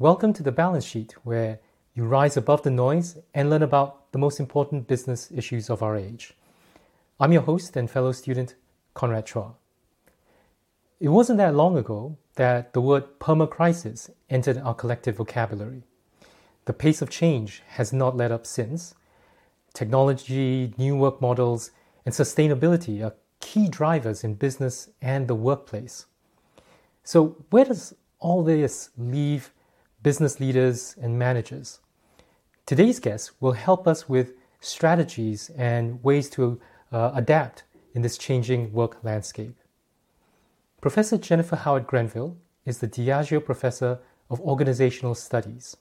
Welcome to the Balance Sheet, where you rise above the noise and learn about the most important business issues of our age. I'm your host and fellow student, Conrad Chua. It wasn't that long ago that the word permacrisis entered our collective vocabulary. The pace of change has not let up since. Technology, new work models, and sustainability are key drivers in business and the workplace. So, where does all this leave business leaders, and managers. Today's guest will help us with strategies and ways to uh, adapt in this changing work landscape. Professor Jennifer Howard Grenville is the Diageo Professor of Organizational Studies.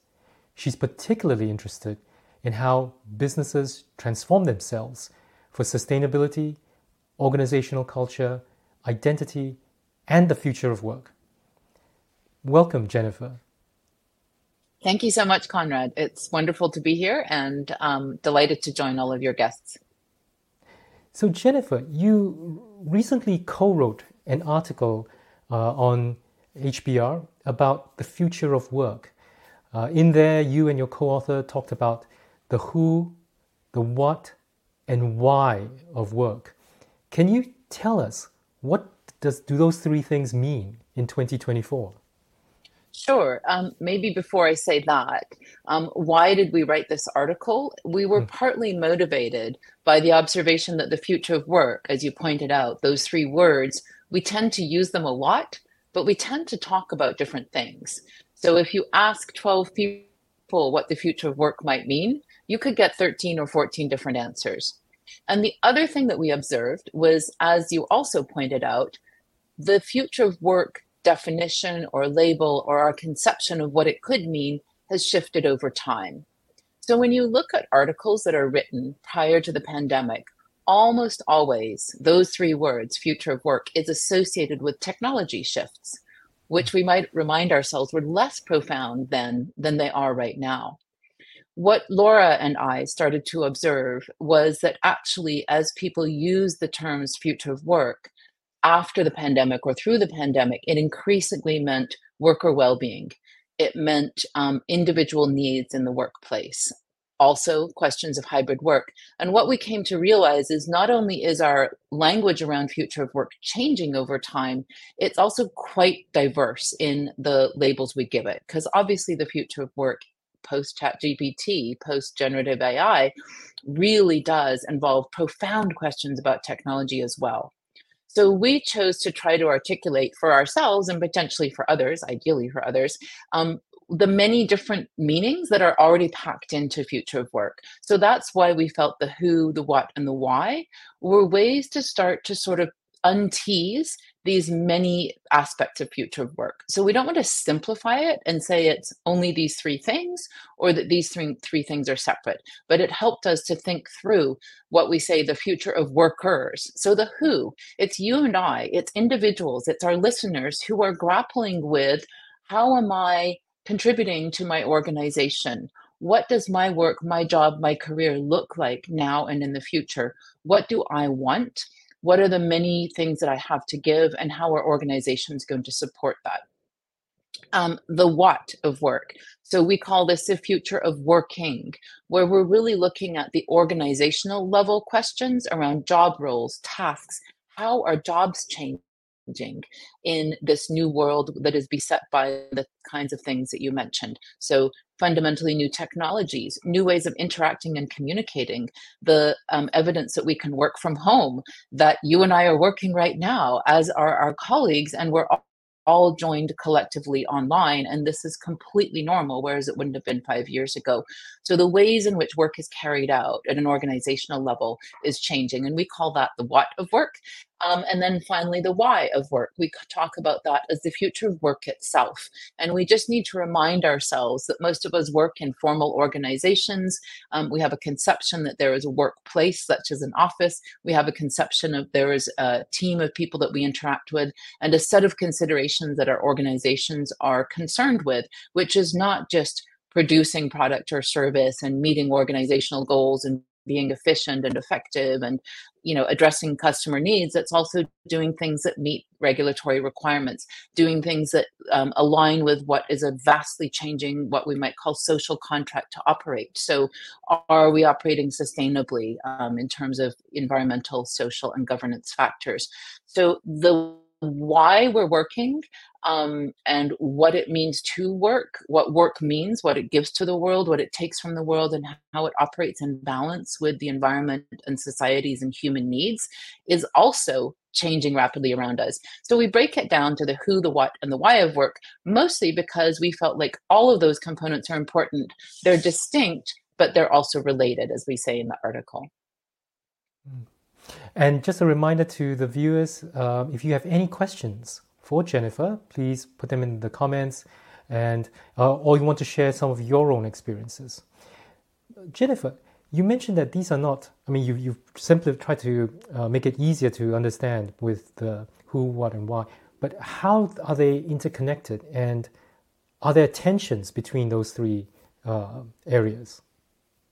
She's particularly interested in how businesses transform themselves for sustainability, organizational culture, identity, and the future of work. Welcome, Jennifer. Thank you so much, Conrad. It's wonderful to be here and um, delighted to join all of your guests. So, Jennifer, you recently co wrote an article uh, on HBR about the future of work. Uh, in there, you and your co author talked about the who, the what, and why of work. Can you tell us what does, do those three things mean in 2024? Sure. Um, maybe before I say that, um, why did we write this article? We were mm. partly motivated by the observation that the future of work, as you pointed out, those three words, we tend to use them a lot, but we tend to talk about different things. So if you ask 12 people what the future of work might mean, you could get 13 or 14 different answers. And the other thing that we observed was, as you also pointed out, the future of work definition or label or our conception of what it could mean has shifted over time. So when you look at articles that are written prior to the pandemic, almost always those three words, future of work, is associated with technology shifts, which we might remind ourselves were less profound then than they are right now. What Laura and I started to observe was that actually, as people use the terms future of work, after the pandemic or through the pandemic, it increasingly meant worker well being. It meant um, individual needs in the workplace, also questions of hybrid work. And what we came to realize is not only is our language around future of work changing over time, it's also quite diverse in the labels we give it. Because obviously, the future of work post ChatGPT, post generative AI, really does involve profound questions about technology as well. So we chose to try to articulate for ourselves and potentially for others, ideally for others, um, the many different meanings that are already packed into future of work. So that's why we felt the who, the what, and the why were ways to start to sort of untease these many aspects of future work. So we don't want to simplify it and say it's only these three things or that these three, three things are separate, but it helped us to think through what we say the future of workers. So the who, it's you and I, it's individuals, it's our listeners who are grappling with how am I contributing to my organization? What does my work, my job, my career look like now and in the future? What do I want? What are the many things that I have to give, and how are organizations going to support that? Um, the what of work. So we call this the future of working, where we're really looking at the organizational level questions around job roles, tasks. How are jobs changing in this new world that is beset by the kinds of things that you mentioned? So fundamentally new technologies, new ways of interacting and communicating, the um, evidence that we can work from home, that you and I are working right now, as are our colleagues, and we're all all joined collectively online and this is completely normal whereas it wouldn't have been five years ago so the ways in which work is carried out at an organizational level is changing and we call that the what of work um, and then finally, the why of work. We talk about that as the future of work itself. And we just need to remind ourselves that most of us work in formal organizations. Um, we have a conception that there is a workplace, such as an office. We have a conception of there is a team of people that we interact with and a set of considerations that our organizations are concerned with, which is not just producing product or service and meeting organizational goals and being efficient and effective and you know addressing customer needs it's also doing things that meet regulatory requirements doing things that um, align with what is a vastly changing what we might call social contract to operate. So are we operating sustainably um, in terms of environmental social and governance factors? So the why we're working um, and what it means to work, what work means, what it gives to the world, what it takes from the world, and how it operates in balance with the environment and societies and human needs is also changing rapidly around us. So we break it down to the who, the what, and the why of work, mostly because we felt like all of those components are important. They're distinct, but they're also related, as we say in the article. Mm. And just a reminder to the viewers uh, if you have any questions for Jennifer, please put them in the comments and uh, or you want to share some of your own experiences. Jennifer, you mentioned that these are not, I mean, you, you've simply tried to uh, make it easier to understand with the who, what, and why, but how are they interconnected and are there tensions between those three uh, areas?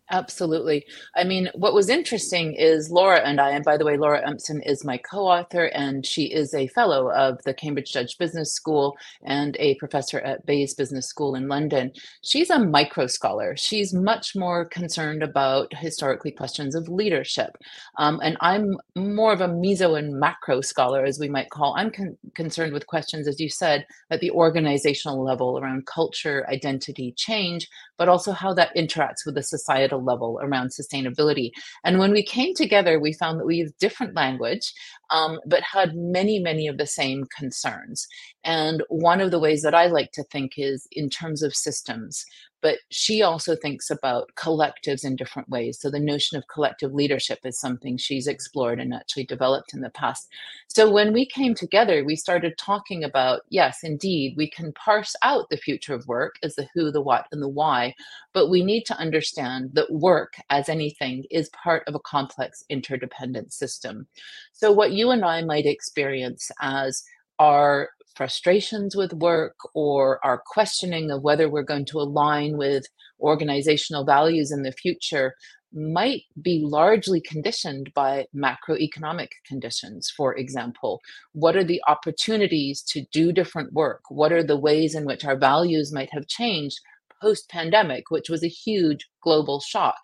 Absolutely. I mean, what was interesting is Laura and I, and by the way, Laura Empson is my co author, and she is a fellow of the Cambridge Judge Business School and a professor at Bayes Business School in London. She's a micro scholar. She's much more concerned about historically questions of leadership. Um, and I'm more of a meso and macro scholar, as we might call. I'm con- concerned with questions, as you said, at the organizational level around culture, identity, change, but also how that interacts with the societal level around sustainability. And when we came together, we found that we use different language, um, but had many, many of the same concerns. And one of the ways that I like to think is in terms of systems but she also thinks about collectives in different ways. So the notion of collective leadership is something she's explored and actually developed in the past. So when we came together, we started talking about yes, indeed, we can parse out the future of work as the who, the what, and the why, but we need to understand that work, as anything, is part of a complex interdependent system. So what you and I might experience as our frustrations with work or our questioning of whether we're going to align with organizational values in the future might be largely conditioned by macroeconomic conditions, for example. What are the opportunities to do different work? What are the ways in which our values might have changed post pandemic, which was a huge global shock?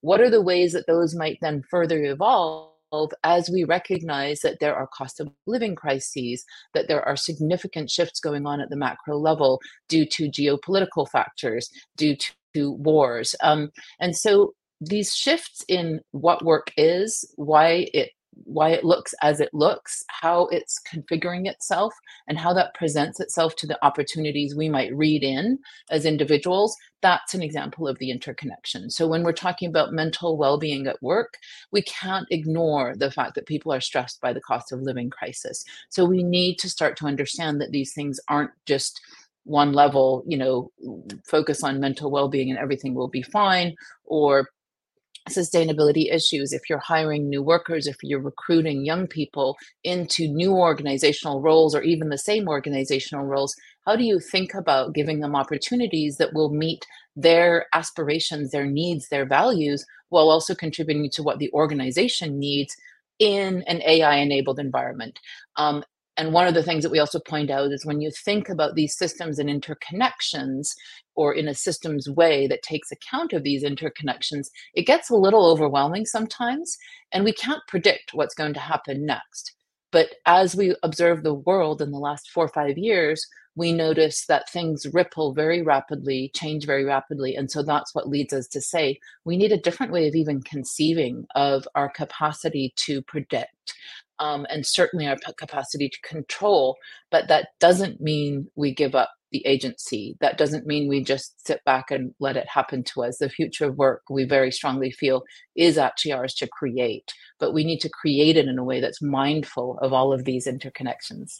What are the ways that those might then further evolve? As we recognize that there are cost of living crises, that there are significant shifts going on at the macro level due to geopolitical factors, due to, wars. Um, and so these shifts in what work is, why it why it looks as it looks, how it's configuring itself, and how that presents itself to the opportunities we might read in as individuals, that's an example of the interconnection. So when we're talking about mental well-being at work, we can't ignore the fact that people are stressed by the cost of living crisis. So we need to start to understand that these things aren't just one level, you know, focus on mental well-being and everything will be fine or sustainability issues, if you're hiring new workers, if you're recruiting young people into new organizational roles or even the same organizational roles, how do you think about giving them opportunities that will meet their aspirations, their needs, their values, while also contributing to what the organization needs in an AI enabled environment? Um, and one of the things that we also point out is when you think about these systems and interconnections, or in a systems way that takes account of these interconnections, it gets a little overwhelming sometimes, and we can't predict what's going to happen next. But as we observe the world in the last four or five years, we notice that things ripple very rapidly, change very rapidly. And so that's what leads us to say we need a different way of even conceiving of our capacity to predict um, and certainly our capacity to control. But that doesn't mean we give up the agency. That doesn't mean we just sit back and let it happen to us. The future of work, we very strongly feel, is actually ours to create, but we need to create it in a way that's mindful of all of these interconnections.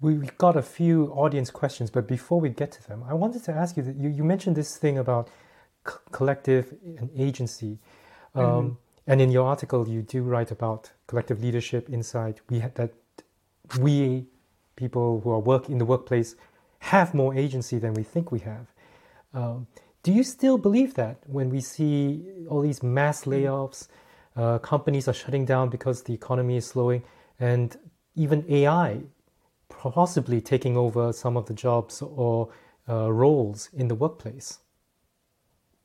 We've got a few audience questions, but before we get to them, I wanted to ask you that you, you mentioned this thing about c- collective and agency. Um, mm-hmm. And in your article, you do write about collective leadership inside. We had that we people who are work in the workplace have more agency than we think we have. Um, Do you still believe that when we see all these mass layoffs, uh, companies are shutting down because the economy is slowing, and even AI possibly taking over some of the jobs or uh, roles in the workplace?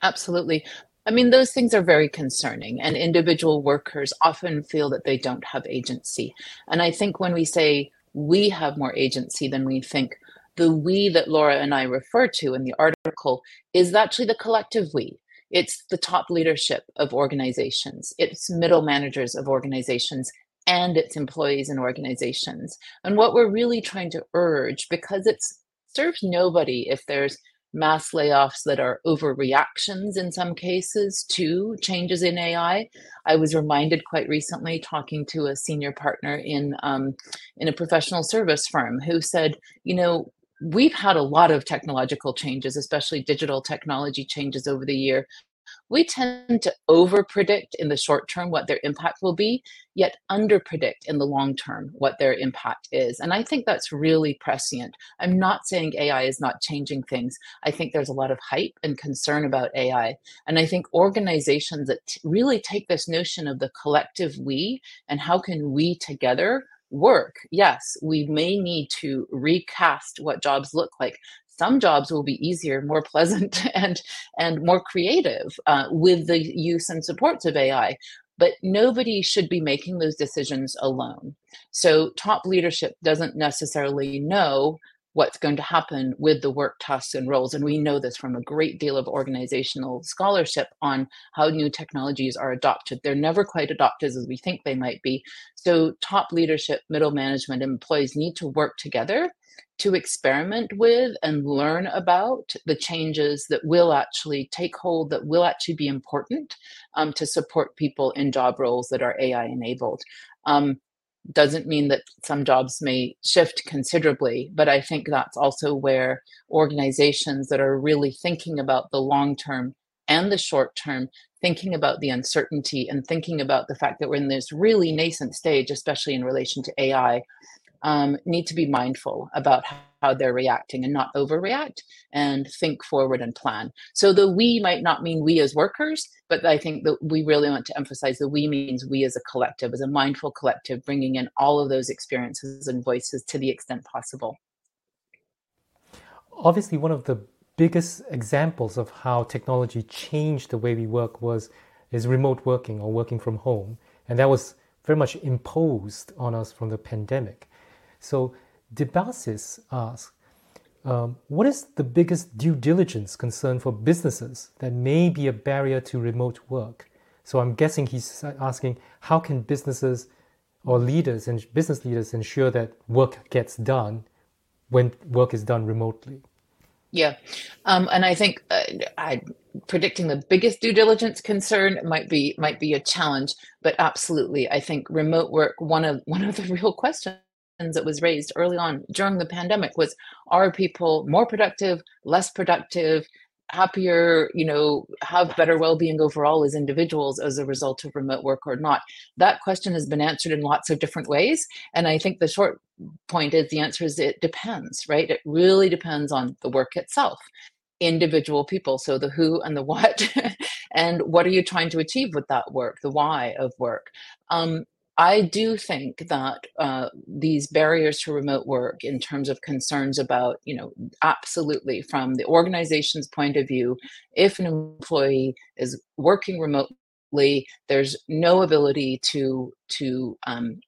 Absolutely. I mean, those things are very concerning, and individual workers often feel that they don't have agency. And I think when we say we have more agency than we think, the we that Laura and I refer to in the article is actually the collective we. It's the top leadership of organizations, it's middle managers of organizations, and its employees and organizations. And what we're really trying to urge, because it serves nobody if there's mass layoffs that are overreactions in some cases to changes in AI. I was reminded quite recently talking to a senior partner in um, in a professional service firm who said, you know, we've had a lot of technological changes, especially digital technology changes over the year. We tend to over predict in the short term what their impact will be, yet under predict in the long term what their impact is. And I think that's really prescient. I'm not saying AI is not changing things. I think there's a lot of hype and concern about AI. And I think organizations that t- really take this notion of the collective we and how can we together work, yes, we may need to recast what jobs look like. Some jobs will be easier, more pleasant, and and more creative uh, with the use and supports of AI. But nobody should be making those decisions alone. So top leadership doesn't necessarily know what's going to happen with the work tasks and roles. And we know this from a great deal of organizational scholarship on how new technologies are adopted. They're never quite adopted as we think they might be. So, top leadership, middle management, employees need to work together to experiment with and learn about the changes that will actually take hold, that will actually be important um, to support people in job roles that are AI enabled. Um, doesn't mean that some jobs may shift considerably, but I think that's also where organizations that are really thinking about the long term and the short term, thinking about the uncertainty and thinking about the fact that we're in this really nascent stage, especially in relation to AI, um, need to be mindful about how they're reacting and not overreact and think forward and plan. So the we might not mean we as workers, but I think that we really want to emphasize the we means we as a collective, as a mindful collective, bringing in all of those experiences and voices to the extent possible. Obviously, one of the biggest examples of how technology changed the way we work was is remote working or working from home, and that was very much imposed on us from the pandemic. So Debasis asks, um, what is the biggest due diligence concern for businesses that may be a barrier to remote work? So I'm guessing he's asking how can businesses or leaders and business leaders ensure that work gets done when work is done remotely? Yeah, um, and I think uh, I, predicting the biggest due diligence concern might be might be a challenge, but absolutely, I think remote work one of one of the real questions that was raised early on during the pandemic was are people more productive less productive happier you know have better well-being overall as individuals as a result of remote work or not? That question has been answered in lots of different ways and i think the short point is the answer is it depends right? It really depends on the work itself individual people so the who and the what and what are you trying to achieve with that work the why of work? Um, I do think that uh, these barriers to remote work, in terms of concerns about, you know, absolutely from the organization's point of view, if an employee is working remotely, there's no ability to to um,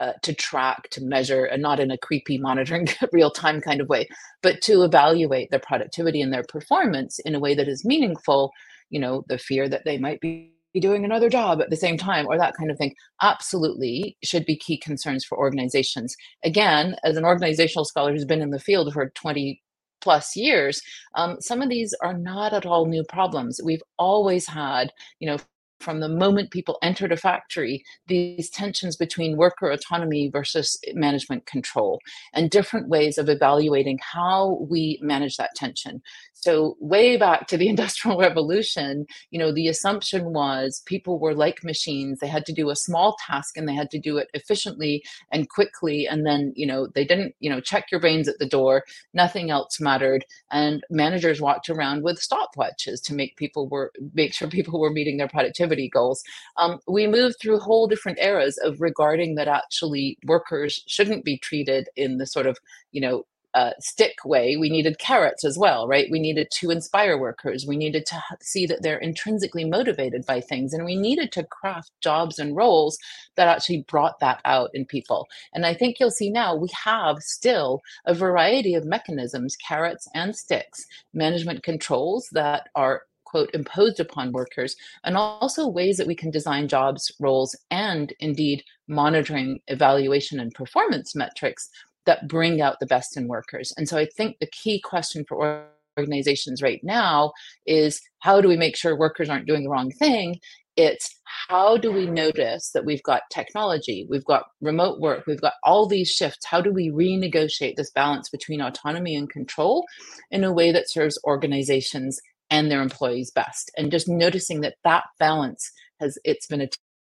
uh, to track, to measure, and not in a creepy monitoring real time kind of way, but to evaluate their productivity and their performance in a way that is meaningful. You know, the fear that they might be be doing another job at the same time or that kind of thing. Absolutely should be key concerns for organizations. Again as an organizational scholar who's been in the field for 20 plus years um, some of these are not at all new problems. We've always had you know from the moment people entered a factory these tensions between worker autonomy versus management control and different ways of evaluating how we manage that tension. So way back to the industrial revolution you know the assumption was people were like machines. They had to do a small task and they had to do it efficiently and quickly. And then you know they didn't you know check your brains at the door. Nothing else mattered. And managers walked around with stopwatches to make people were make sure people were meeting their productivity productivity goals. Um, we moved through whole different eras of regarding that actually workers shouldn't be treated in the sort of, you know, uh, stick way, we needed carrots as well, right? We needed to inspire workers. We needed to see that they're intrinsically motivated by things. And we needed to craft jobs and roles that actually brought that out in people. And I think you'll see now we have still a variety of mechanisms, carrots and sticks, management controls that are quote imposed upon workers and also ways that we can design jobs roles and indeed monitoring evaluation and performance metrics that bring out the best in workers. And so i think the key question for organizations right now is how do we make sure workers aren't doing the wrong thing? It's how do we notice that we've got technology we've got remote work we've got all these shifts? How do we renegotiate this balance between autonomy and control in a way that serves organizations and their employees best. And just noticing that that balance has it's been a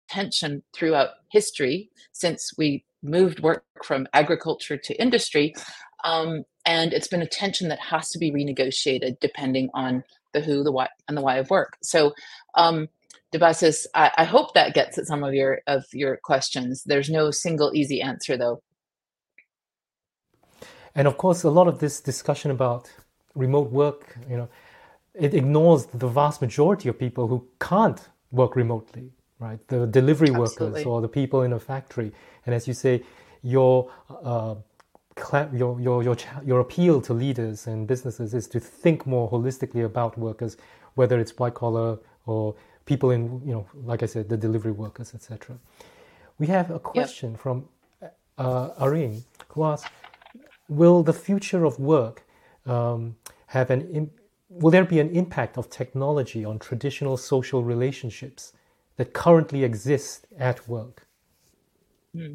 tension throughout history since we moved work from agriculture to industry um, and it's been a tension that has to be renegotiated depending on the who the what and the why of work. So um, Debasis, I, I hope that gets at some of your of your questions. There's no single easy answer though. And of course a lot of this discussion about remote work you know it ignores the vast majority of people who can't work remotely, right? The delivery Absolutely. workers or the people in a factory. And as you say, your uh, your, your, your, your appeal to leaders and businesses is to think more holistically about workers, whether it's white collar or people in, you know, like I said, the delivery workers, etc. We have a question yep. from uh, who asks, will the future of work um, have an will there be an impact of technology on traditional social relationships that currently exist at work? Hmm.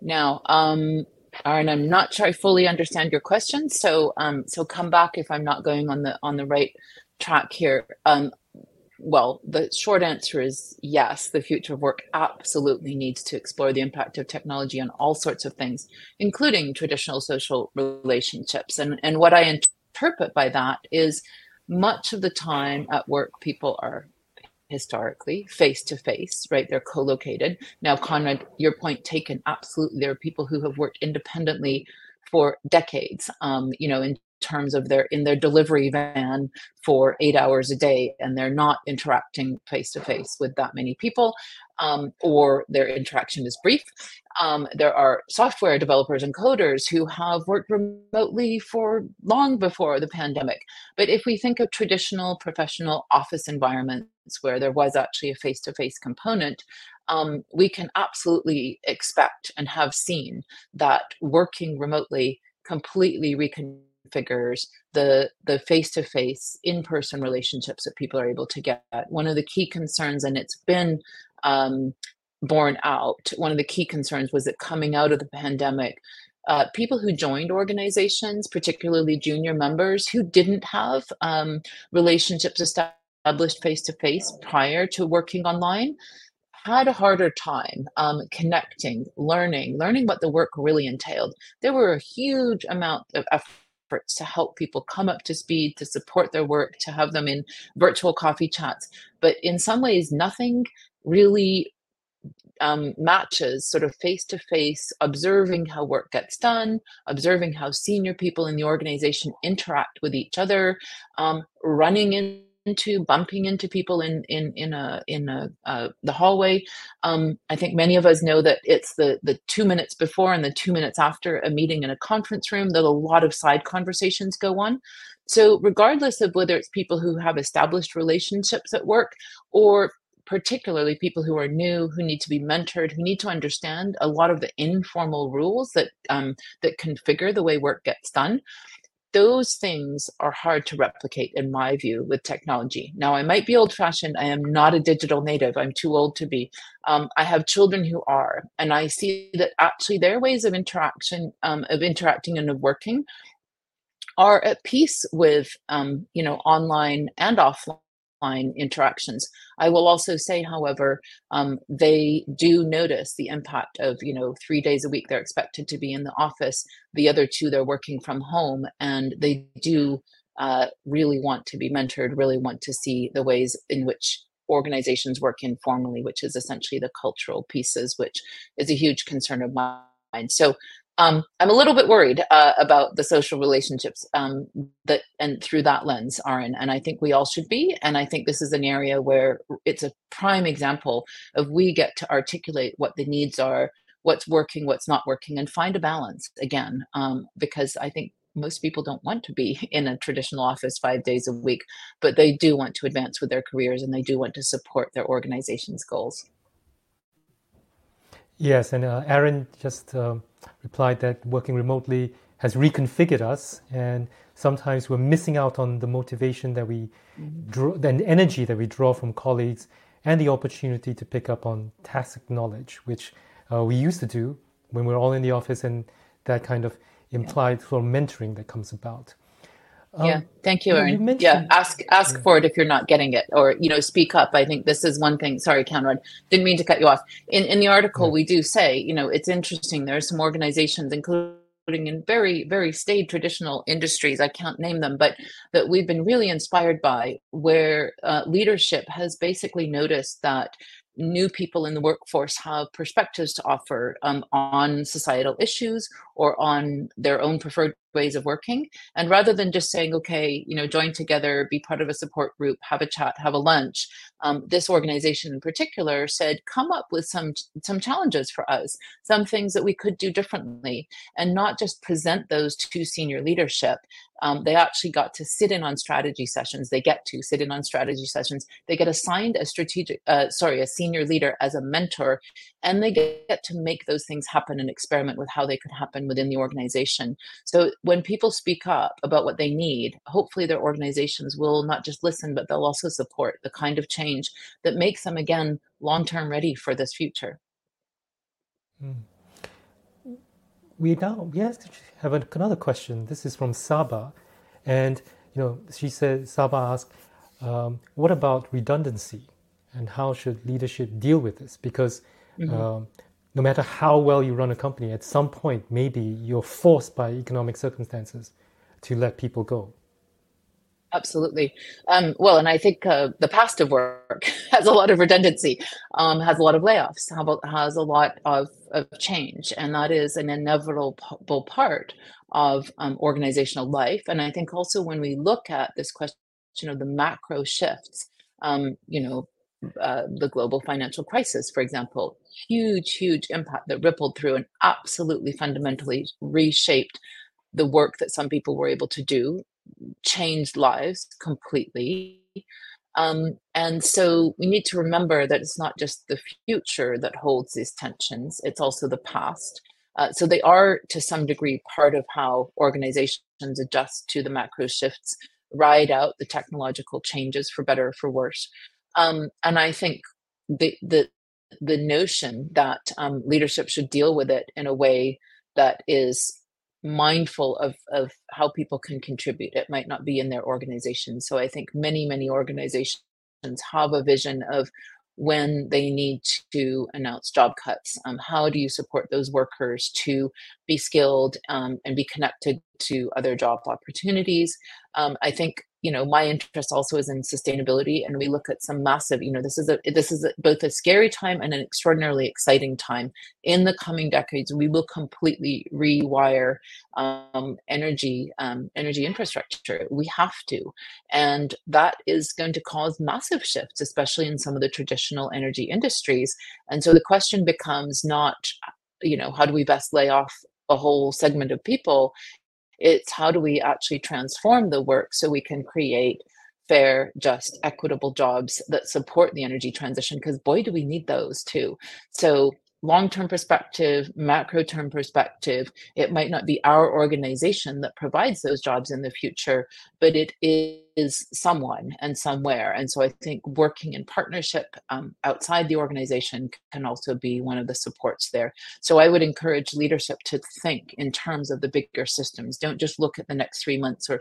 Now, um, Aaron, I'm not sure I fully understand your question, so um, so come back if I'm not going on the on the right track here. Um, well, the short answer is yes. The future of work absolutely needs to explore the impact of technology on all sorts of things, including traditional social relationships. And and what I interpret by that is much of the time at work, people are historically face to face, right? They're co located. Now, Conrad, your point taken, absolutely. There are people who have worked independently for decades, um, you know, in terms of their in their delivery van for eight hours a day and they're not interacting face to face with that many people um, or their interaction is brief. Um, there are software developers and coders who have worked remotely for long before the pandemic. But if we think of traditional professional office environments where there was actually a face-to-face component um, we can absolutely expect and have seen that working remotely completely reconfigures the the face-to-face in-person relationships that people are able to get. One of the key concerns and it's been um, borne out one of the key concerns was that coming out of the pandemic uh, people who joined organizations particularly junior members who didn't have um, relationships established face-to-face prior to working online had a harder time um, connecting, learning, learning what the work really entailed. There were a huge amount of efforts to help people come up to speed, to support their work, to have them in virtual coffee chats. But in some ways, nothing really um, matches sort of face to face, observing how work gets done, observing how senior people in the organization interact with each other, um, running in into bumping into people in in in a in a uh, the hallway. Um, i think many of us know that it's the the two minutes before and the two minutes after a meeting in a conference room that a lot of side conversations go on. So regardless of whether it's people who have established relationships at work or particularly people who are new who need to be mentored who need to understand a lot of the informal rules that um, that configure the way work gets done. Those things are hard to replicate in my view with technology. Now i might be old fashioned i am not a digital native. I'm too old to be. Um, i have children who are and i see that actually their ways of interaction um, of interacting and of working are at peace with um, you know online and offline interactions. I will also say, however, um, they do notice the impact of, you know, three days a week they're expected to be in the office, the other two they're working from home, and they do uh, really want to be mentored, really want to see the ways in which organizations work informally, which is essentially the cultural pieces, which is a huge concern of mine. So um, I'm a little bit worried uh, about the social relationships um, that and through that lens, Aaron, and I think we all should be. And I think this is an area where it's a prime example of we get to articulate what the needs are, what's working, what's not working, and find a balance again. Um, because I think most people don't want to be in a traditional office five days a week, but they do want to advance with their careers and they do want to support their organization's goals. Yes, and uh, Aaron just uh, replied that working remotely has reconfigured us, and sometimes we're missing out on the motivation that we mm-hmm. draw, the energy that we draw from colleagues, and the opportunity to pick up on tacit knowledge, which uh, we used to do when we we're all in the office, and that kind of implied sort of mentoring that comes about. Um, yeah, thank you, Aaron. yeah, ask ask yeah. for it if you're not getting it, or you know, speak up. I think this is one thing. Sorry, Conrad, didn't mean to cut you off. In in the article, yeah. we do say, you know, it's interesting. There are some organizations, including in very very staid traditional industries i can't name them but that we've been really inspired by where uh, leadership has basically noticed that new people in the workforce have perspectives to offer um, on societal issues or on their own preferred ways of working and rather than just saying okay you know join together be part of a support group have a chat have a lunch um, this organization in particular said come up with some some challenges for us some things that we could do differently and not just present those to senior leadership um, they actually got to sit in on strategy sessions. They get to sit in on strategy sessions. They get assigned a strategic, uh, sorry, a senior leader as a mentor, and they get to make those things happen and experiment with how they could happen within the organization. So when people speak up about what they need, hopefully their organizations will not just listen, but they'll also support the kind of change that makes them again long term ready for this future. Mm we now we have another question. This is from Saba, and you know she said Saba asked, um, "What about redundancy, and how should leadership deal with this?" Because mm-hmm. um, no matter how well you run a company, at some point maybe you're forced by economic circumstances to let people go. Absolutely. Um, well, and I think uh, the past of work has a lot of redundancy, um, has a lot of layoffs, has a lot of, of change, and that is an inevitable part of um, organizational life. And I think also when we look at this question of the macro shifts, um, you know, uh, the global financial crisis, for example, huge, huge impact that rippled through and absolutely fundamentally reshaped the work that some people were able to do changed lives completely. Um, and so we need to remember that it's not just the future that holds these tensions, it's also the past. Uh, so they are, to some degree, part of how organizations adjust to the macro shifts, ride out the technological changes for better or for worse. Um, and I think the, the, the notion that um, leadership should deal with it in a way that is mindful of of how people can contribute. It might not be in their organization. So i think many many organizations have a vision of when they need to announce job cuts. Um, how do you support those workers to be skilled um, and be connected to other job opportunities? Um, i think you know my interest also is in sustainability and we look at some massive you know this is a this is a, both a scary time and an extraordinarily exciting time. In the coming decades we will completely rewire um, energy um, energy infrastructure. We have to. And that is going to cause massive shifts especially in some of the traditional energy industries. And so the question becomes not you know how do we best lay off a whole segment of people it's how do we actually transform the work so we can create fair, just, equitable jobs that support the energy transition? Because boy, do we need those too. So long term perspective, macro term perspective, it might not be our organization that provides those jobs in the future, but it is someone and somewhere. And so I think working in partnership um, outside the organization can also be one of the supports there. So I would encourage leadership to think in terms of the bigger systems. Don't just look at the next three months or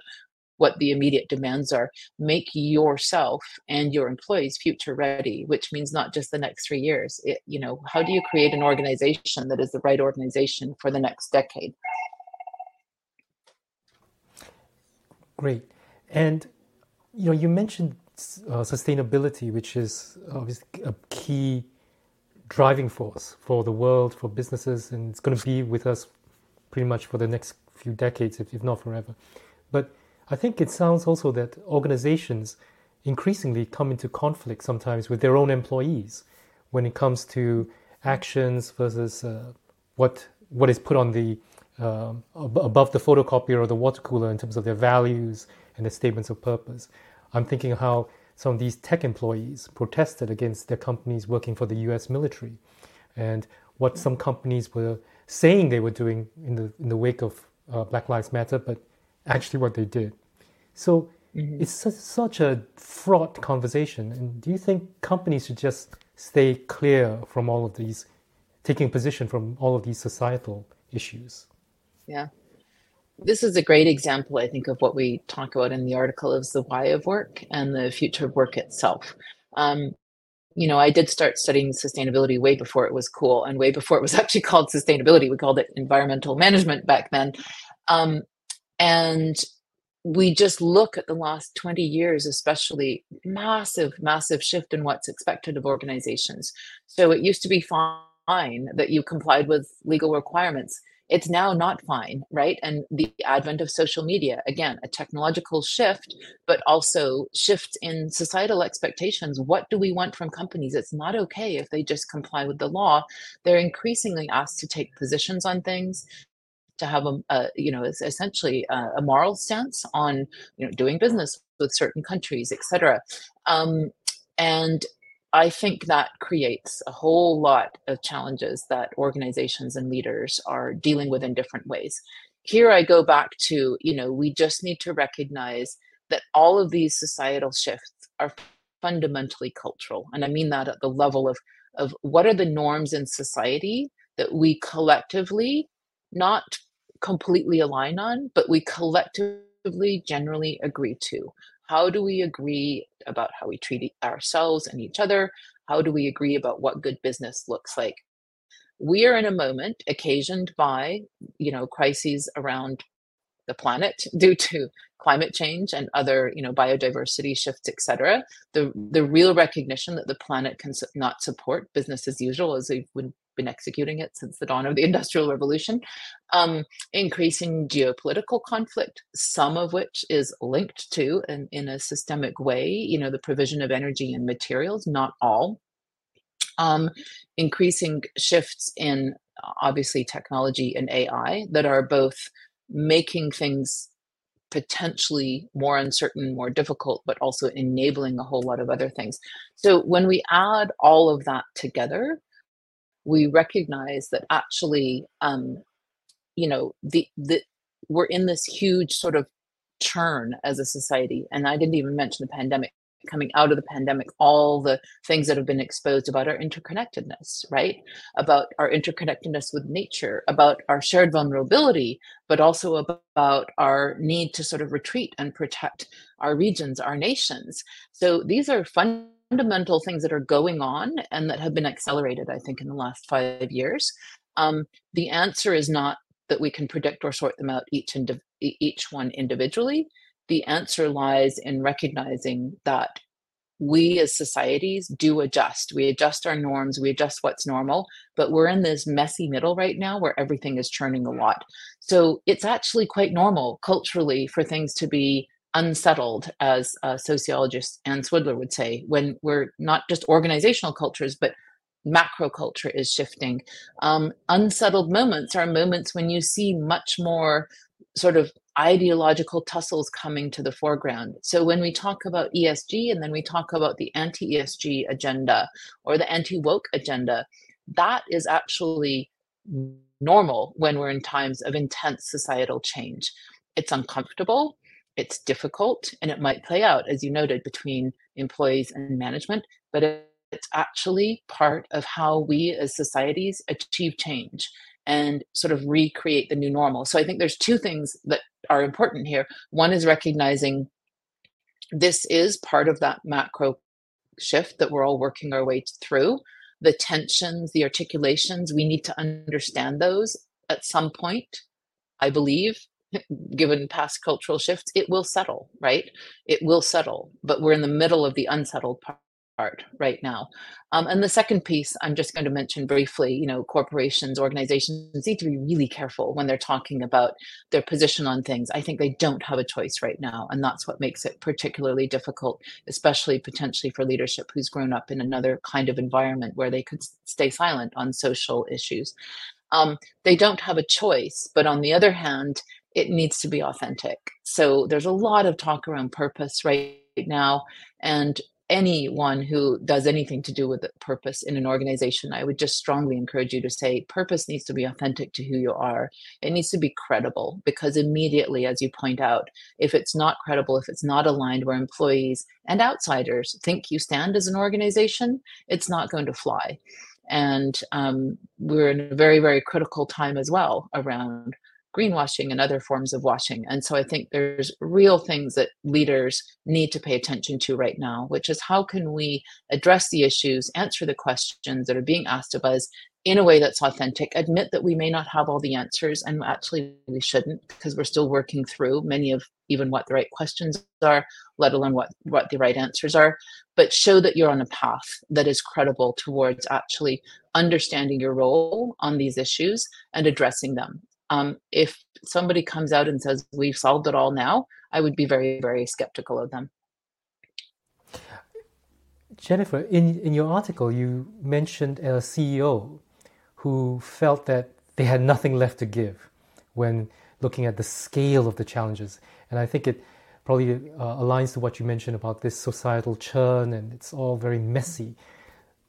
what the immediate demands are make yourself and your employees future ready which means not just the next three years. It, you know how do you create an organization that is the right organization for the next decade? Great. And you know you mentioned uh, sustainability which is obviously a key driving force for the world for businesses and it's going to be with us pretty much for the next few decades if, if not forever. But I think it sounds also that organizations increasingly come into conflict sometimes with their own employees when it comes to actions versus uh, what what is put on the uh, above the photocopier or the water cooler in terms of their values and their statements of purpose. I'm thinking how some of these tech employees protested against their companies working for the U.S. military, and what some companies were saying they were doing in the in the wake of uh, Black Lives Matter, but actually what they did. So mm-hmm. it's such, such a fraught conversation. And do you think companies should just stay clear from all of these, taking position from all of these societal issues? Yeah. This is a great example, I think, of what we talk about in the article is the why of work and the future of work itself. Um, you know, I did start studying sustainability way before it was cool and way before it was actually called sustainability. We called it environmental management back then. Um, and we just look at the last 20 years, especially massive, massive shift in what's expected of organizations. So it used to be fine that you complied with legal requirements. It's now not fine, right? And the advent of social media, again, a technological shift, but also shifts in societal expectations. What do we want from companies? It's not okay if they just comply with the law. They're increasingly asked to take positions on things to have a, a you know essentially a, a, moral stance on you know doing business with certain countries etc um, and i think that creates a whole lot of challenges that organizations and leaders are dealing with in different ways. Here i go back to you know we just need to recognize that all of these societal shifts are fundamentally cultural. And i mean that at the level of of what are the norms in society that we collectively not completely align on, but we collectively generally agree to. How do we agree about how we treat ourselves and each other? How do we agree about what good business looks like? We are in a moment occasioned by, you know, crises around the planet due to climate change and other you know biodiversity shifts etc the the real recognition that the planet can not support business as usual as we've been executing it since the dawn of the industrial revolution um, increasing geopolitical conflict some of which is linked to and in a systemic way you know the provision of energy and materials not all um, increasing shifts in obviously technology and ai that are both making things potentially more uncertain, more difficult, but also enabling a whole lot of other things. So when we add all of that together, we recognize that actually, um, you know, the the we're in this huge sort of churn as a society. And I didn't even mention the pandemic coming out of the pandemic, all the things that have been exposed about our interconnectedness, right? About our interconnectedness with nature, about our shared vulnerability, but also about our need to sort of retreat and protect our regions, our nations. So these are fundamental things that are going on and that have been accelerated, I think, in the last five years. Um, the answer is not that we can predict or sort them out each indi- each one individually the answer lies in recognizing that we as societies do adjust. We adjust our norms, we adjust what's normal, but we're in this messy middle right now where everything is churning a lot. So it's actually quite normal culturally for things to be unsettled, as uh, sociologist Ann Swidler would say, when we're not just organizational cultures, but macro culture is shifting. Um, unsettled moments are moments when you see much more sort of ideological tussles coming to the foreground. So when we talk about ESG and then we talk about the anti ESG agenda or the anti woke agenda, that is actually normal when we're in times of intense societal change. It's uncomfortable, it's difficult, and it might play out, as you noted, between employees and management, but it's actually part of how we as societies achieve change and sort of recreate the new normal. So I think there's two things that are important here. One is recognizing this is part of that macro shift that we're all working our way through. The tensions, the articulations, we need to understand those at some point. I believe, given past cultural shifts, it will settle, right? It will settle, but we're in the middle of the unsettled part right now. Um, and the second piece, I'm just going to mention briefly, you know, corporations, organizations need to be really careful when they're talking about their position on things. I think they don't have a choice right now. And that's what makes it particularly difficult, especially potentially for leadership who's grown up in another kind of environment where they could stay silent on social issues. Um, they don't have a choice. But on the other hand, it needs to be authentic. So there's a lot of talk around purpose right now. And anyone who does anything to do with purpose in an organization, I would just strongly encourage you to say purpose needs to be authentic to who you are. It needs to be credible because immediately, as you point out, if it's not credible, if it's not aligned where employees and outsiders think you stand as an organization, it's not going to fly. And um, we're in a very, very critical time as well around greenwashing and other forms of washing. And so I think there's real things that leaders need to pay attention to right now, which is how can we address the issues, answer the questions that are being asked of us in a way that's authentic, admit that we may not have all the answers, and actually we shouldn't because we're still working through many of even what the right questions are, let alone what, what the right answers are, but show that you're on a path that is credible towards actually understanding your role on these issues and addressing them um, if somebody comes out and says we've solved it all now, I would be very, very skeptical of them. Jennifer, in, in your article, you mentioned a CEO who felt that they had nothing left to give when looking at the scale of the challenges. And I think it probably uh, aligns to what you mentioned about this societal churn and it's all very messy.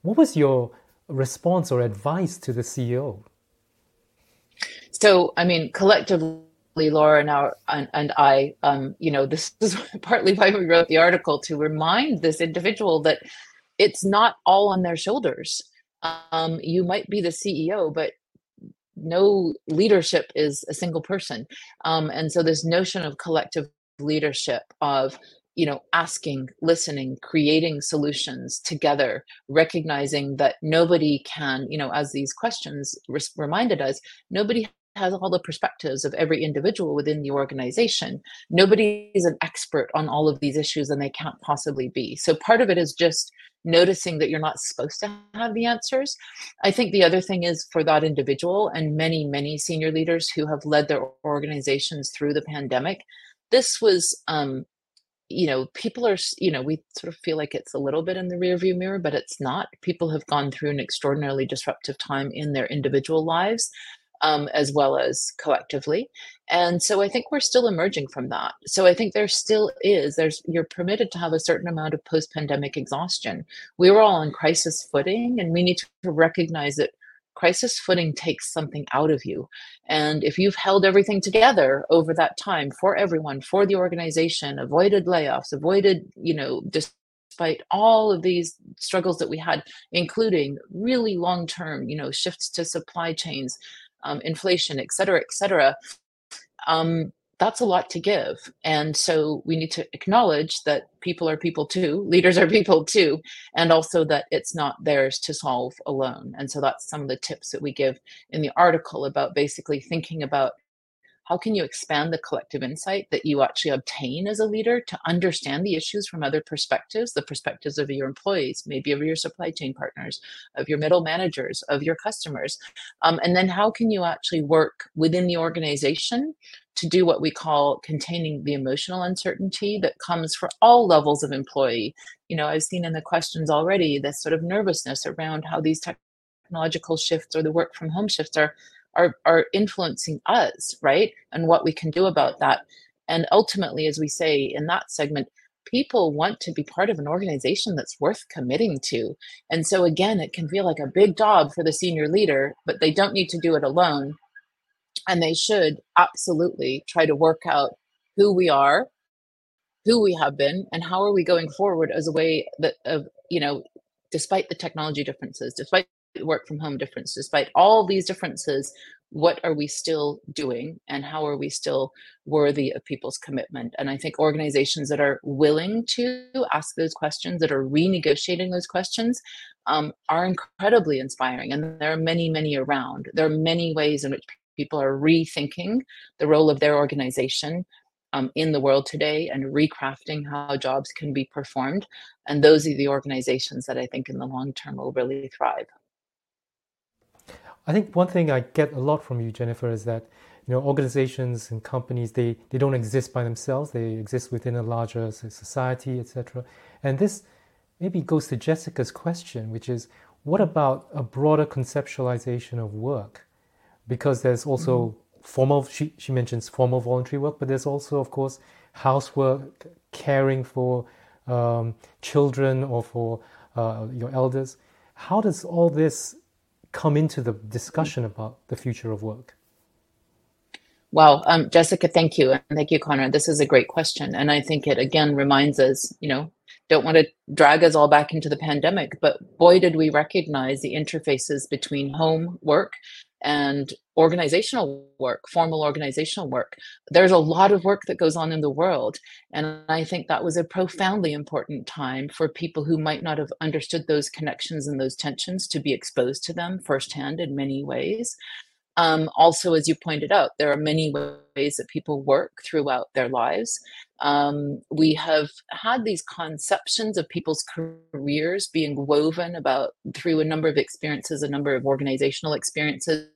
What was your response or advice to the CEO? So, I mean, collectively, Laura and, our, and, and I, um, you know, this is partly why we wrote the article to remind this individual that it's not all on their shoulders. Um, you might be the CEO, but no leadership is a single person. Um, and so, this notion of collective leadership, of you know asking listening creating solutions together recognizing that nobody can you know as these questions reminded us nobody has all the perspectives of every individual within the organization. Nobody is an expert on all of these issues and they can't possibly be. So part of it is just noticing that you're not supposed to have the answers. I think the other thing is for that individual and many, many senior leaders who have led their organizations through the pandemic, this was um, you know people are you know we sort of feel like it's a little bit in the rearview mirror but it's not people have gone through an extraordinarily disruptive time in their individual lives um, as well as collectively. And so I think we're still emerging from that. So I think there still is, there's you're permitted to have a certain amount of post-pandemic exhaustion. We were all on crisis footing and we need to recognize that crisis footing takes something out of you. And if you've held everything together over that time for everyone, for the organization, avoided layoffs, avoided, you know, despite all of these struggles that we had including really long term you know shifts to supply chains um, inflation, et cetera, et cetera, um, that's a lot to give. And so we need to acknowledge that people are people too, leaders are people too, and also that it's not theirs to solve alone. And so that's some of the tips that we give in the article about basically thinking about how can you expand the collective insight that you actually obtain as a leader to understand the issues from other perspectives the perspectives of your employees maybe of your supply chain partners of your middle managers of your customers? Um, and then how can you actually work within the organization to do what we call containing the emotional uncertainty that comes for all levels of employee? You know i've seen in the questions already this sort of nervousness around how these technological shifts or the work from home shifts are are are influencing us right and what we can do about that and ultimately as we say in that segment people want to be part of an organization that's worth committing to. And so, again, it can feel like a big job for the senior leader, but they don't need to do it alone. And they should absolutely try to work out who we are, who we have been, and how are we going forward as a way that of, you know, despite the technology differences, despite work from home difference, despite all these differences, what are we still doing and how are we still worthy of people's commitment? And i think organizations that are willing to ask those questions that are renegotiating those questions um, are incredibly inspiring. And there are many many around. There are many ways in which people are rethinking the role of their organization um, in the world today and recrafting how jobs can be performed. And those are the organizations that i think in the long term will really thrive I think one thing I get a lot from you, Jennifer, is that you know organizations and companies they, they don't exist by themselves. They exist within a larger society, etc. And this maybe goes to Jessica's question, which is what about a broader conceptualization of work? Because there's also mm-hmm. formal she, she mentions formal voluntary work, but there's also of course housework, caring for um, children or for uh, your elders. How does all this come into the discussion about the future of work? Well, um, Jessica, thank you. And thank you, Connor. This is a great question. And I think it again reminds us, you know, don't want to drag us all back into the pandemic, but boy, did we recognize the interfaces between home work and organizational work, formal organizational work. There's a lot of work that goes on in the world. And I think that was a profoundly important time for people who might not have understood those connections and those tensions to be exposed to them firsthand in many ways. Um, also, as you pointed out, there are many ways that people work throughout their lives. Um, we have had these conceptions of people's careers being woven about through a number of experiences, a number of organizational experiences,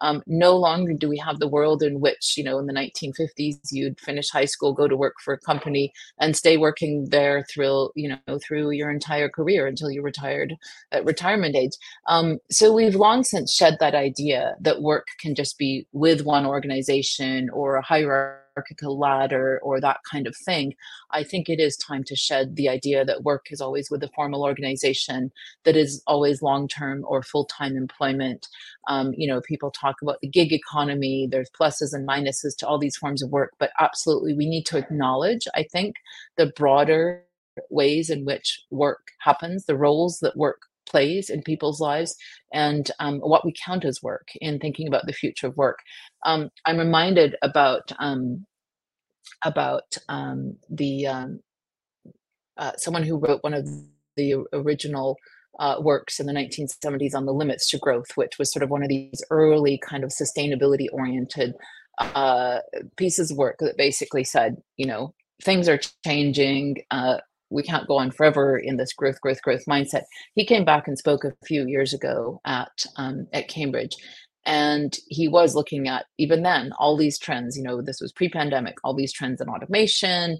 um, no longer do we have the world in which, you know, in the 1950s, you'd finish high school, go to work for a company, and stay working there through, you know, through your entire career until you retired at retirement age. Um, so we've long since shed that idea that work can just be with one organization or a hierarchy hierarchical ladder or that kind of thing. I think it is time to shed the idea that work is always with a formal organization, that is always long term or full time employment. Um, you know, people talk about the gig economy, there's pluses and minuses to all these forms of work, but absolutely we need to acknowledge, I think, the broader ways in which work happens, the roles that work plays in people's lives and um, what we count as work in thinking about the future of work. Um, I'm reminded about um, about um, the um, uh, someone who wrote one of the original uh, works in the 1970s on the limits to growth, which was sort of one of these early kind of sustainability oriented uh, pieces of work that basically said, you know, things are changing. Uh, we can't go on forever in this growth, growth, growth mindset. He came back and spoke a few years ago at um, at Cambridge, and he was looking at even then all these trends. You know, this was pre-pandemic. All these trends in automation,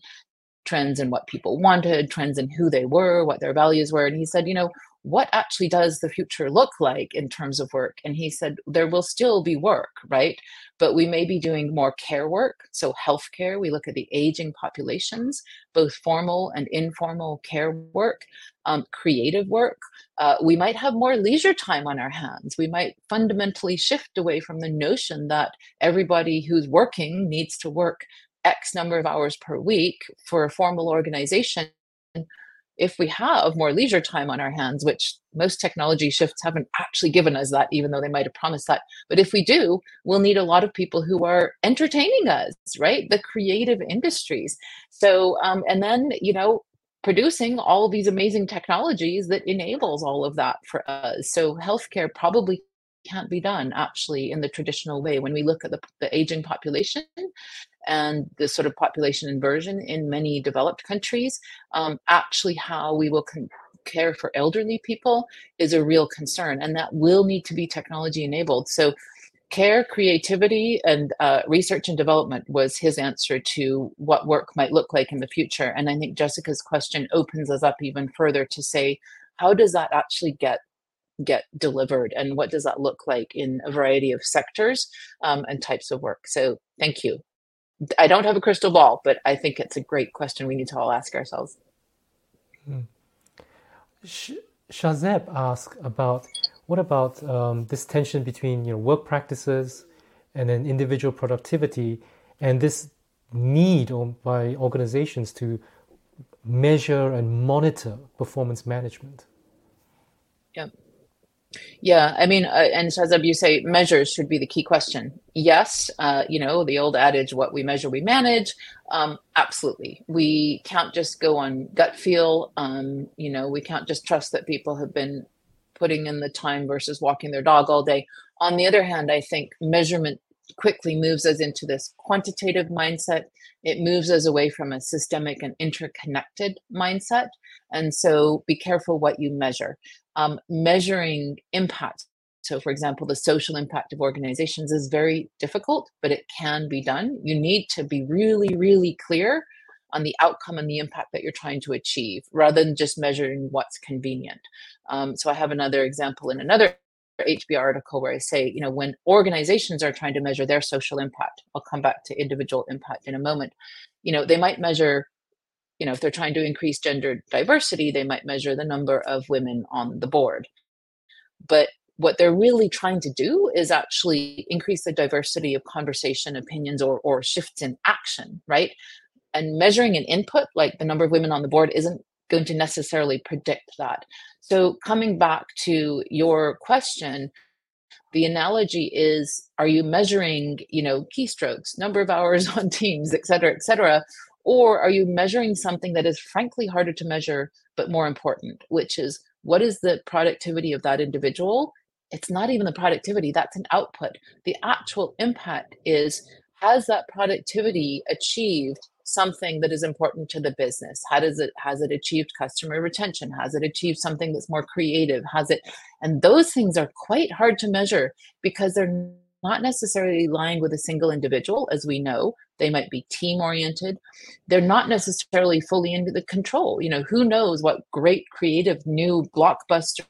trends in what people wanted, trends in who they were, what their values were, and he said, you know, what actually does the future look like in terms of work? And he said, there will still be work, right? But we may be doing more care work. So, healthcare, we look at the aging populations, both formal and informal care work, um, creative work. Uh, we might have more leisure time on our hands. We might fundamentally shift away from the notion that everybody who's working needs to work X number of hours per week for a formal organization if we have more leisure time on our hands, which most technology shifts haven't actually given us that, even though they might have promised that. But if we do, we'll need a lot of people who are entertaining us, right? The creative industries. So, um, and then, you know, producing all these amazing technologies that enables all of that for us. So healthcare probably can't be done actually in the traditional way. When we look at the, the aging population and the sort of population inversion in many developed countries um, actually how we will con- care for elderly people is a real concern and that will need to be technology enabled. So care creativity and uh, research and development was his answer to what work might look like in the future. And i think jessica's question opens us up even further to say how does that actually get get delivered and what does that look like in a variety of sectors um, and types of work so thank you I don't have a crystal ball, but I think it's a great question we need to all ask ourselves. Hmm. Shazeb asked about what about um, this tension between you know work practices and then individual productivity and this need by organizations to measure and monitor performance management. Yeah. Yeah, I mean, uh, and Shazeb, you say measures should be the key question. Yes, uh, you know, the old adage, what we measure, we manage. Um, absolutely. We can't just go on gut feel. Um, you know, we can't just trust that people have been putting in the time versus walking their dog all day. On the other hand, I think measurement quickly moves us into this quantitative mindset. It moves us away from a systemic and interconnected mindset. And so be careful what you measure. Um, measuring impact. So, for example, the social impact of organizations is very difficult, but it can be done. You need to be really, really clear on the outcome and the impact that you're trying to achieve rather than just measuring what's convenient. Um, so, I have another example in another HBR article where I say, you know, when organizations are trying to measure their social impact, I'll come back to individual impact in a moment. You know, they might measure, you know, if they're trying to increase gender diversity, they might measure the number of women on the board. But what they're really trying to do is actually increase the diversity of conversation, opinions, or, or shifts in action, right? And measuring an input like the number of women on the board isn't going to necessarily predict that. So, coming back to your question, the analogy is are you measuring you know keystrokes number of hours on teams et cetera et cetera or are you measuring something that is frankly harder to measure but more important which is what is the productivity of that individual it's not even the productivity that's an output the actual impact is has that productivity achieved something that is important to the business? How does it has it achieved customer retention? Has it achieved something that's more creative? Has it and those things are quite hard to measure because they're not necessarily lying with a single individual as we know. They might be team oriented they're not necessarily fully into the control. You know who knows what great creative new blockbuster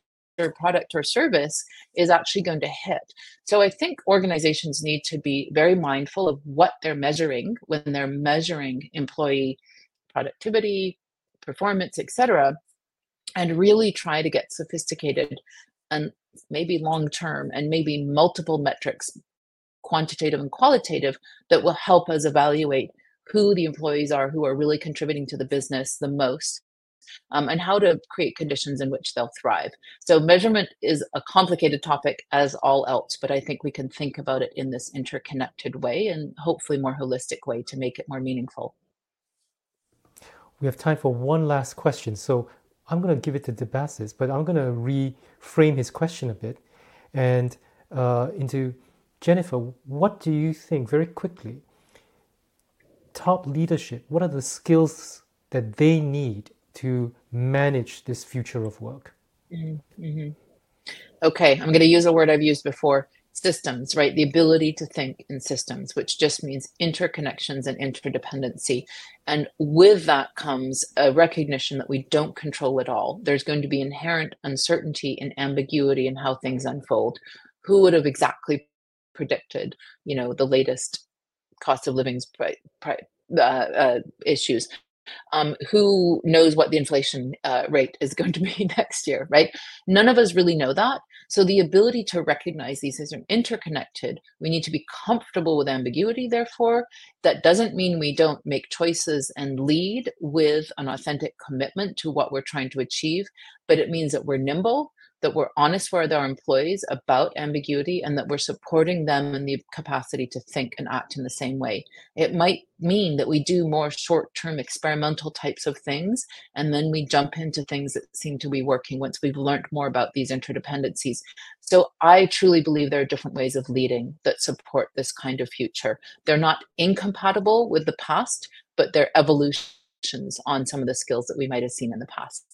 product or service is actually going to hit. So I think organizations need to be very mindful of what they're measuring when they're measuring employee productivity, performance, etc., and really try to get sophisticated and maybe long term and maybe multiple metrics, quantitative and qualitative, that will help us evaluate who the employees are who are really contributing to the business the most um, and how to create conditions in which they'll thrive. So, measurement is a complicated topic as all else, but I think we can think about it in this interconnected way and hopefully more holistic way to make it more meaningful. We have time for one last question. So, I'm going to give it to Debasis, but I'm going to reframe his question a bit and uh, into Jennifer, what do you think very quickly? Top leadership, what are the skills that they need to manage this future of work? Mm-hmm. Okay, I'm going to use a word I've used before systems, right? The ability to think in systems, which just means interconnections and interdependency. And with that comes a recognition that we don't control it all. There's going to be inherent uncertainty and ambiguity in how things unfold. Who would have exactly predicted, you know, the latest cost of living uh, uh, issues? Um, who knows what the inflation uh, rate is going to be next year, right? None of us really know that. So the ability to recognize these as interconnected, we need to be comfortable with ambiguity, therefore. That doesn't mean we don't make choices and lead with an authentic commitment to what we're trying to achieve, but it means that we're nimble that we're honest with our employees about ambiguity and that we're supporting them in the capacity to think and act in the same way. It might mean that we do more short term experimental types of things and then we jump into things that seem to be working once we've learned more about these interdependencies. So I truly believe there are different ways of leading that support this kind of future. They're not incompatible with the past, but they're evolutions on some of the skills that we might have seen in the past.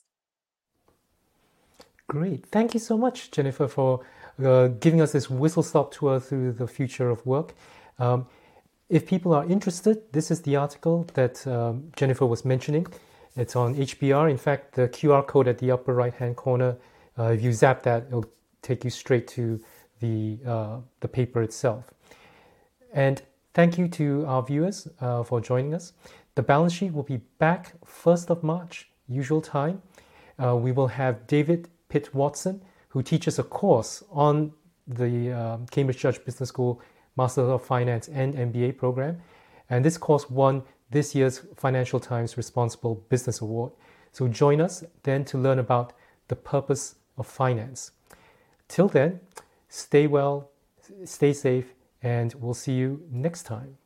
Great. Thank you so much, Jennifer, for uh, giving us this whistle stop tour through the future of work. Um, if people are interested, this is the article that um, Jennifer was mentioning. It's on HBR. In fact, the QR code at the upper right hand corner, uh, if you zap that, it'll take you straight to the, uh, the paper itself. And Thank you to our viewers uh, for joining us. The balance sheet will be back 1st of March, usual time. Uh, we will have David Pitt Watson, who teaches a course on the um, Cambridge Judge Business School Master of Finance and MBA program. And this course won this year's Financial Times Responsible Business Award. So join us then to learn about the purpose of finance. Till then, stay well, stay safe, and we'll see you next time.